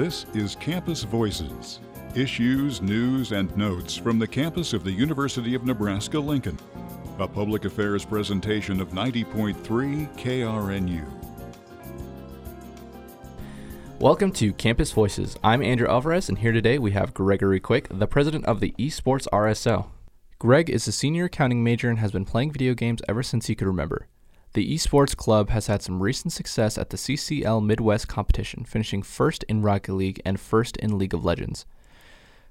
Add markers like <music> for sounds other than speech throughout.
This is Campus Voices issues, news, and notes from the campus of the University of Nebraska Lincoln. A public affairs presentation of 90.3 KRNU. Welcome to Campus Voices. I'm Andrew Alvarez, and here today we have Gregory Quick, the president of the Esports RSO. Greg is a senior accounting major and has been playing video games ever since he could remember. The Esports Club has had some recent success at the CCL Midwest competition, finishing first in Rocket League and first in League of Legends.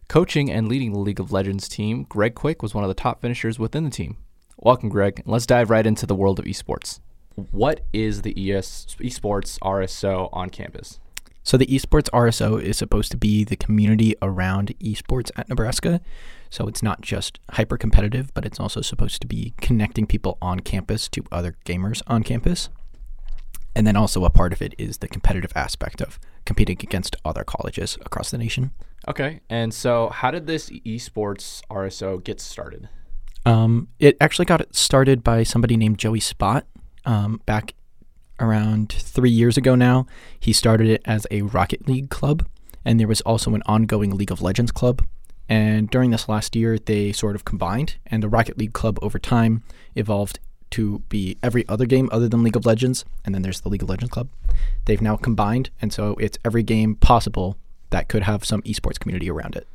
Coaching and leading the League of Legends team, Greg Quick was one of the top finishers within the team. Welcome, Greg. Let's dive right into the world of esports. What is the ES, esports RSO on campus? So, the esports RSO is supposed to be the community around esports at Nebraska. So, it's not just hyper competitive, but it's also supposed to be connecting people on campus to other gamers on campus. And then also a part of it is the competitive aspect of competing against other colleges across the nation. Okay. And so, how did this esports RSO get started? Um, it actually got started by somebody named Joey Spot um, back around three years ago now. He started it as a Rocket League club, and there was also an ongoing League of Legends club. And during this last year, they sort of combined, and the Rocket League club over time evolved to be every other game other than League of Legends, and then there's the League of Legends Club. They've now combined, and so it's every game possible that could have some esports community around it.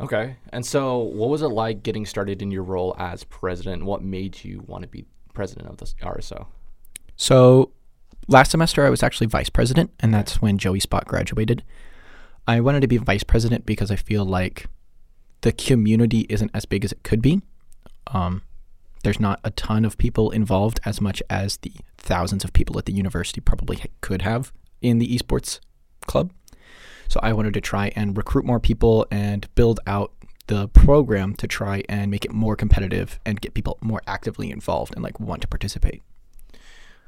Okay. And so, what was it like getting started in your role as president? What made you want to be president of the RSO? So, last semester I was actually vice president, and that's when Joey Spot graduated. I wanted to be vice president because I feel like the community isn't as big as it could be. Um, there's not a ton of people involved as much as the thousands of people at the university probably could have in the esports club. So I wanted to try and recruit more people and build out the program to try and make it more competitive and get people more actively involved and like want to participate.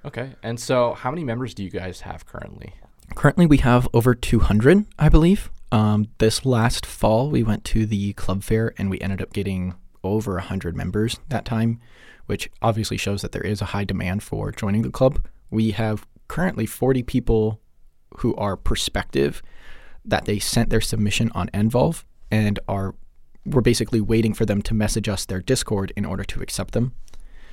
Okay. And so how many members do you guys have currently? Currently we have over 200, I believe. Um, this last fall we went to the club fair and we ended up getting over 100 members that time, which obviously shows that there is a high demand for joining the club. We have currently 40 people who are prospective that they sent their submission on Envolve and are we're basically waiting for them to message us their Discord in order to accept them.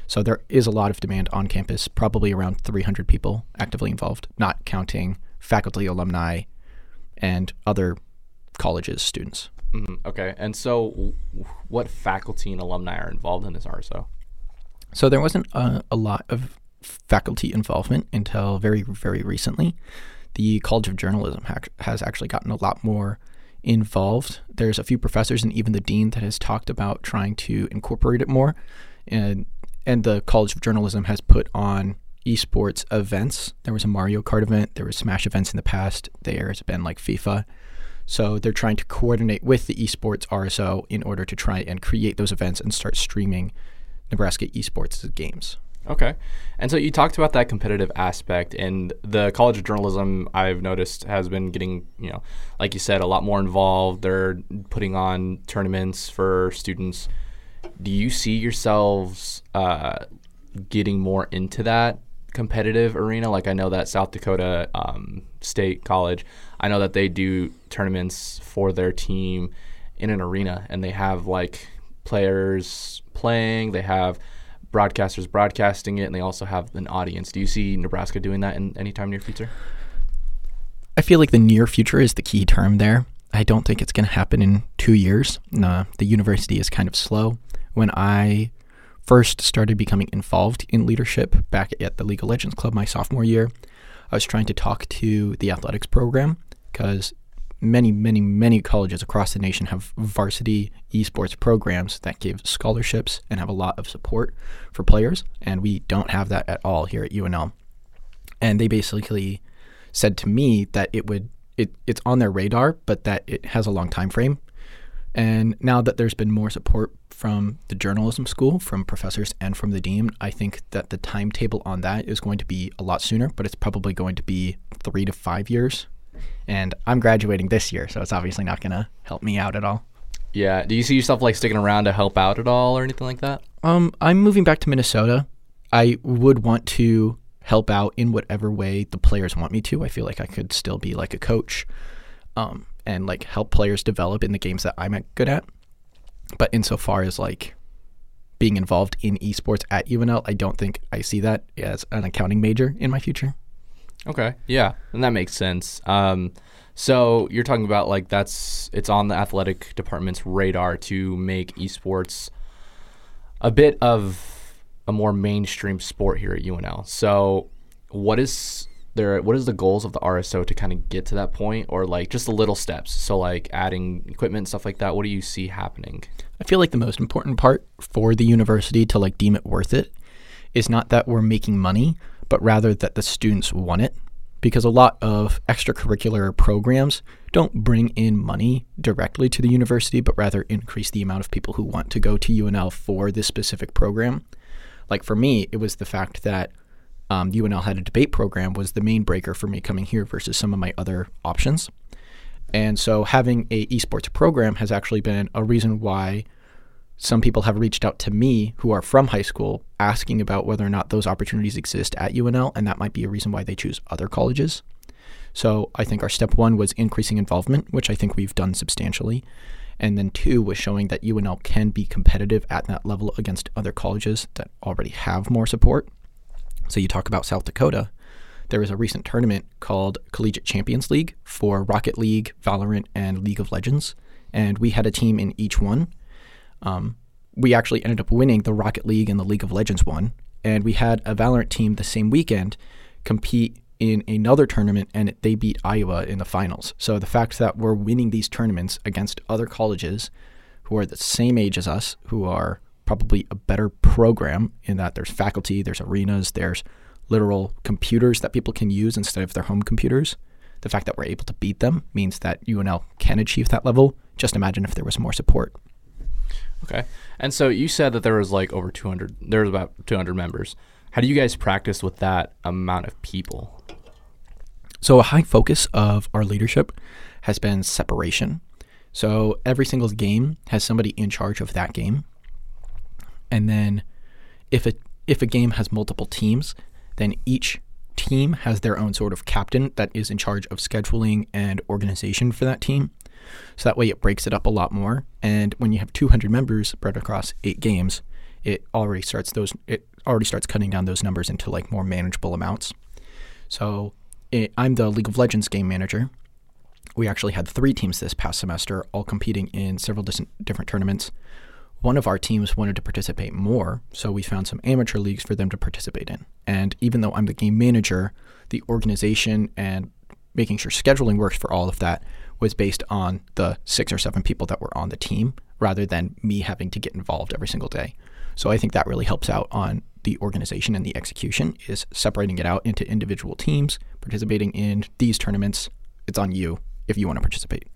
So there is a lot of demand on campus, probably around 300 people actively involved, not counting faculty, alumni, and other colleges students. Mm-hmm. Okay. And so, what faculty and alumni are involved in this RSO? So, there wasn't a, a lot of faculty involvement until very, very recently. The College of Journalism ha- has actually gotten a lot more involved. There's a few professors and even the dean that has talked about trying to incorporate it more. And, and the College of Journalism has put on esports events. There was a Mario Kart event, there was Smash events in the past, there's been like FIFA. So they're trying to coordinate with the esports RSO in order to try and create those events and start streaming Nebraska esports games. Okay. And so you talked about that competitive aspect, and the College of Journalism, I've noticed, has been getting, you know, like you said, a lot more involved. They're putting on tournaments for students. Do you see yourselves uh, getting more into that competitive arena? Like I know that South Dakota um, State College I know that they do tournaments for their team in an arena, and they have like players playing. They have broadcasters broadcasting it, and they also have an audience. Do you see Nebraska doing that in any time near future? I feel like the near future is the key term there. I don't think it's going to happen in two years. the university is kind of slow. When I first started becoming involved in leadership back at the League of Legends Club my sophomore year, I was trying to talk to the athletics program because many, many, many colleges across the nation have varsity esports programs that give scholarships and have a lot of support for players, and we don't have that at all here at UNL. And they basically said to me that it would it, it's on their radar, but that it has a long time frame. And now that there's been more support from the journalism school, from professors, and from the dean, I think that the timetable on that is going to be a lot sooner, but it's probably going to be three to five years and I'm graduating this year, so it's obviously not going to help me out at all. Yeah. Do you see yourself like sticking around to help out at all or anything like that? Um, I'm moving back to Minnesota. I would want to help out in whatever way the players want me to. I feel like I could still be like a coach. um, and like help players develop in the games that I'm good at. But insofar as like being involved in esports at UNL, I don't think I see that as an accounting major in my future. Okay, yeah, and that makes sense. Um, so you're talking about like that's it's on the athletic department's radar to make esports a bit of a more mainstream sport here at UNL. So what is there what is the goals of the RSO to kind of get to that point or like just the little steps? So like adding equipment and stuff like that. What do you see happening? I feel like the most important part for the university to like deem it worth it is not that we're making money, but rather that the students want it because a lot of extracurricular programs don't bring in money directly to the university, but rather increase the amount of people who want to go to UNL for this specific program. Like for me, it was the fact that um, UNL had a debate program was the main breaker for me coming here versus some of my other options. And so having a esports program has actually been a reason why some people have reached out to me who are from high school asking about whether or not those opportunities exist at UNL, and that might be a reason why they choose other colleges. So I think our step one was increasing involvement, which I think we've done substantially. And then two was showing that UNL can be competitive at that level against other colleges that already have more support. So you talk about South Dakota. There was a recent tournament called Collegiate Champions League for Rocket League, Valorant, and League of Legends. And we had a team in each one um, we actually ended up winning the Rocket League and the League of Legends one, and we had a Valorant team the same weekend compete in another tournament, and they beat Iowa in the finals. So the fact that we're winning these tournaments against other colleges who are the same age as us, who are probably a better program in that there's faculty, there's arenas, there's literal computers that people can use instead of their home computers. The fact that we're able to beat them means that UNL can achieve that level. Just imagine if there was more support. Okay. And so you said that there was like over 200, there was about 200 members. How do you guys practice with that amount of people? So, a high focus of our leadership has been separation. So, every single game has somebody in charge of that game. And then, if a, if a game has multiple teams, then each team has their own sort of captain that is in charge of scheduling and organization for that team. So that way it breaks it up a lot more. And when you have 200 members spread across eight games, it already starts those it already starts cutting down those numbers into like more manageable amounts. So it, I'm the League of Legends game manager. We actually had three teams this past semester, all competing in several different tournaments. One of our teams wanted to participate more, so we found some amateur leagues for them to participate in. And even though I'm the game manager, the organization and making sure scheduling works for all of that was based on the six or seven people that were on the team rather than me having to get involved every single day. So I think that really helps out on the organization and the execution is separating it out into individual teams, participating in these tournaments. It's on you if you want to participate.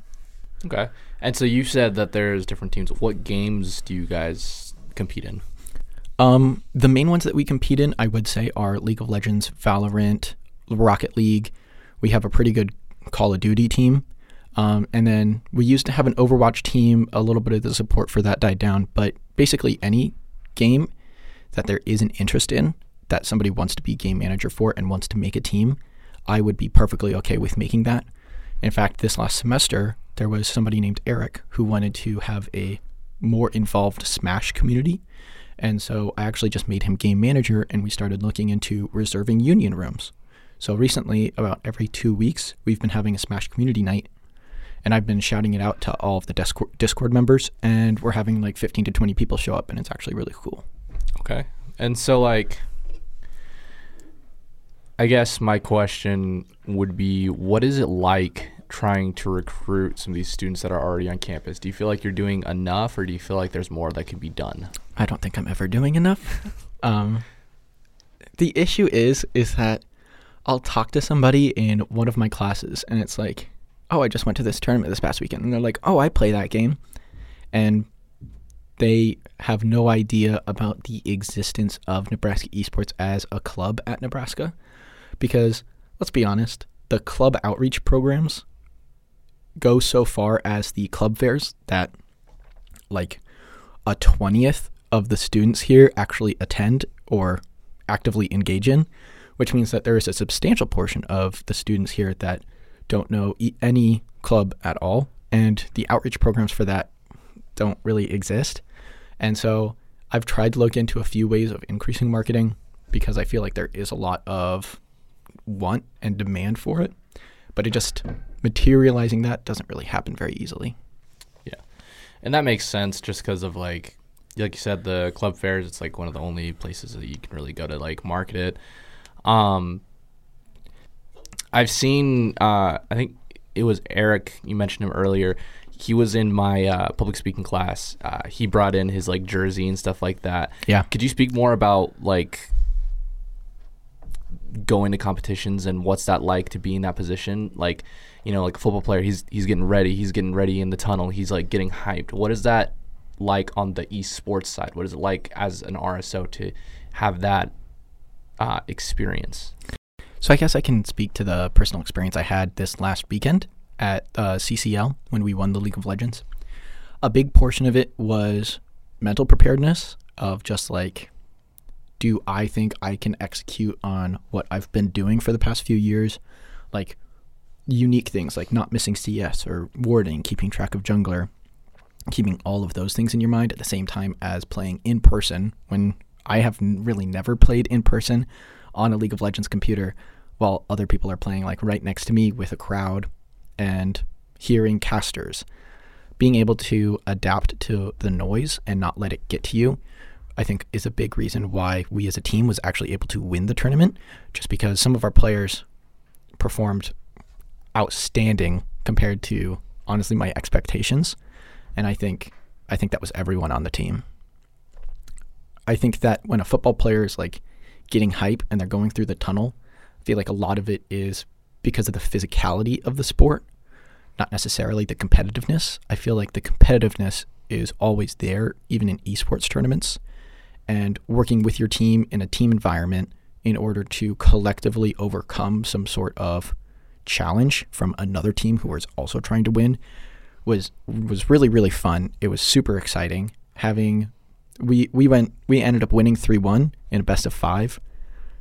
Okay. And so you said that there's different teams. What games do you guys compete in? Um, the main ones that we compete in, I would say, are League of Legends, Valorant, Rocket League. We have a pretty good Call of Duty team. Um, and then we used to have an Overwatch team. A little bit of the support for that died down, but basically any game that there is an interest in that somebody wants to be game manager for and wants to make a team, I would be perfectly okay with making that. In fact, this last semester, there was somebody named Eric who wanted to have a more involved Smash community. And so I actually just made him game manager and we started looking into reserving union rooms. So recently, about every two weeks, we've been having a Smash community night and I've been shouting it out to all of the Discord members, and we're having like 15 to 20 people show up, and it's actually really cool. Okay. And so, like, I guess my question would be what is it like trying to recruit some of these students that are already on campus? Do you feel like you're doing enough, or do you feel like there's more that could be done? I don't think I'm ever doing enough. <laughs> um, the issue is, is that I'll talk to somebody in one of my classes, and it's like, oh, I just went to this tournament this past weekend. And they're like, oh, I play that game. And they have no idea about the existence of Nebraska Esports as a club at Nebraska. Because let's be honest, the club outreach programs go so far as the club fairs that like a 20th of the students here actually attend or actively engage in, which means that there is a substantial portion of the students here that don't know any club at all, and the outreach programs for that don't really exist. And so I've tried to look into a few ways of increasing marketing because I feel like there is a lot of want and demand for it, but it just materializing that doesn't really happen very easily. Yeah, and that makes sense just because of like, like you said, the club fairs. It's like one of the only places that you can really go to like market it. Um, I've seen. Uh, I think it was Eric. You mentioned him earlier. He was in my uh, public speaking class. Uh, he brought in his like jersey and stuff like that. Yeah. Could you speak more about like going to competitions and what's that like to be in that position? Like, you know, like a football player, he's he's getting ready, he's getting ready in the tunnel, he's like getting hyped. What is that like on the esports side? What is it like as an RSO to have that uh, experience? So I guess I can speak to the personal experience I had this last weekend at uh, CCL when we won the League of Legends. A big portion of it was mental preparedness of just like do I think I can execute on what I've been doing for the past few years? Like unique things like not missing CS or warding, keeping track of jungler, keeping all of those things in your mind at the same time as playing in person when I have really never played in person on a League of Legends computer while other people are playing like right next to me with a crowd and hearing casters. Being able to adapt to the noise and not let it get to you I think is a big reason why we as a team was actually able to win the tournament, just because some of our players performed outstanding compared to honestly my expectations, and I think I think that was everyone on the team. I think that when a football player is like getting hype and they're going through the tunnel, I feel like a lot of it is because of the physicality of the sport, not necessarily the competitiveness. I feel like the competitiveness is always there, even in esports tournaments and working with your team in a team environment in order to collectively overcome some sort of challenge from another team who was also trying to win was was really really fun. It was super exciting having we we went we ended up winning 3-1 in a best of 5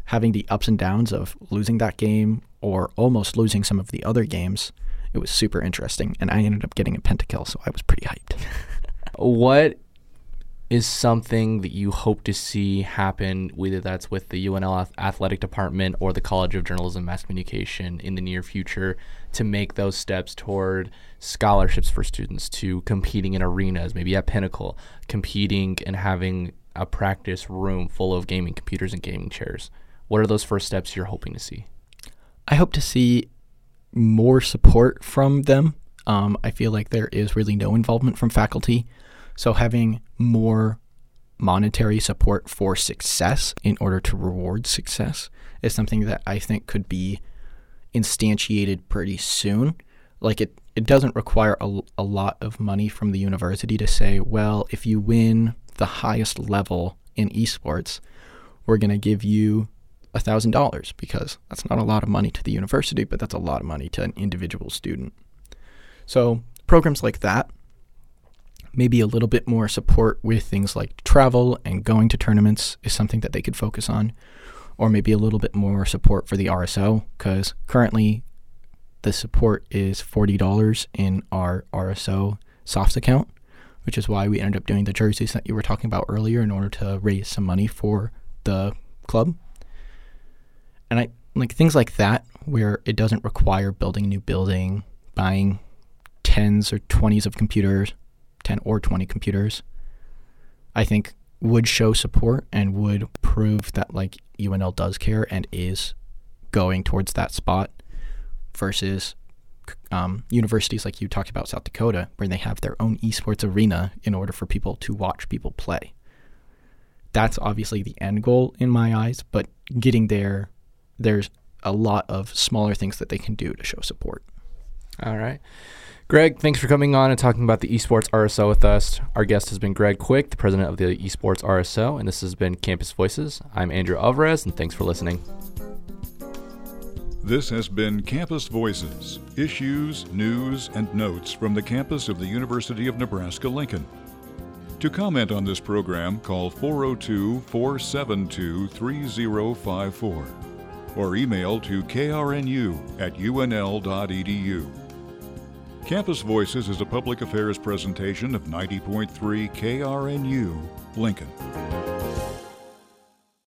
having the ups and downs of losing that game or almost losing some of the other games. It was super interesting and I ended up getting a pentakill so I was pretty hyped. <laughs> what is something that you hope to see happen, whether that's with the UNL athletic department or the College of Journalism and Mass Communication in the near future to make those steps toward scholarships for students, to competing in arenas, maybe at Pinnacle, competing and having a practice room full of gaming computers and gaming chairs? What are those first steps you're hoping to see? I hope to see more support from them. Um, I feel like there is really no involvement from faculty so having more monetary support for success in order to reward success is something that I think could be instantiated pretty soon. Like it, it doesn't require a, a lot of money from the university to say, well, if you win the highest level in esports, we're going to give you $1,000 because that's not a lot of money to the university, but that's a lot of money to an individual student. So, programs like that maybe a little bit more support with things like travel and going to tournaments is something that they could focus on, or maybe a little bit more support for the RSO because currently the support is $40 in our RSO softs account, which is why we ended up doing the jerseys that you were talking about earlier in order to raise some money for the club. And I like things like that where it doesn't require building a new building, buying tens or 20s of computers 10 or 20 computers, I think would show support and would prove that like UNL does care and is going towards that spot versus um, universities like you talked about South Dakota where they have their own esports arena in order for people to watch people play. That's obviously the end goal in my eyes, but getting there, there's a lot of smaller things that they can do to show support. All right. Greg, thanks for coming on and talking about the Esports RSO with us. Our guest has been Greg Quick, the president of the Esports RSO, and this has been Campus Voices. I'm Andrew Alvarez, and thanks for listening. This has been Campus Voices issues, news, and notes from the campus of the University of Nebraska Lincoln. To comment on this program, call 402 472 3054 or email to krnu at unl.edu. Campus Voices is a public affairs presentation of 90.3 KRNU, Lincoln.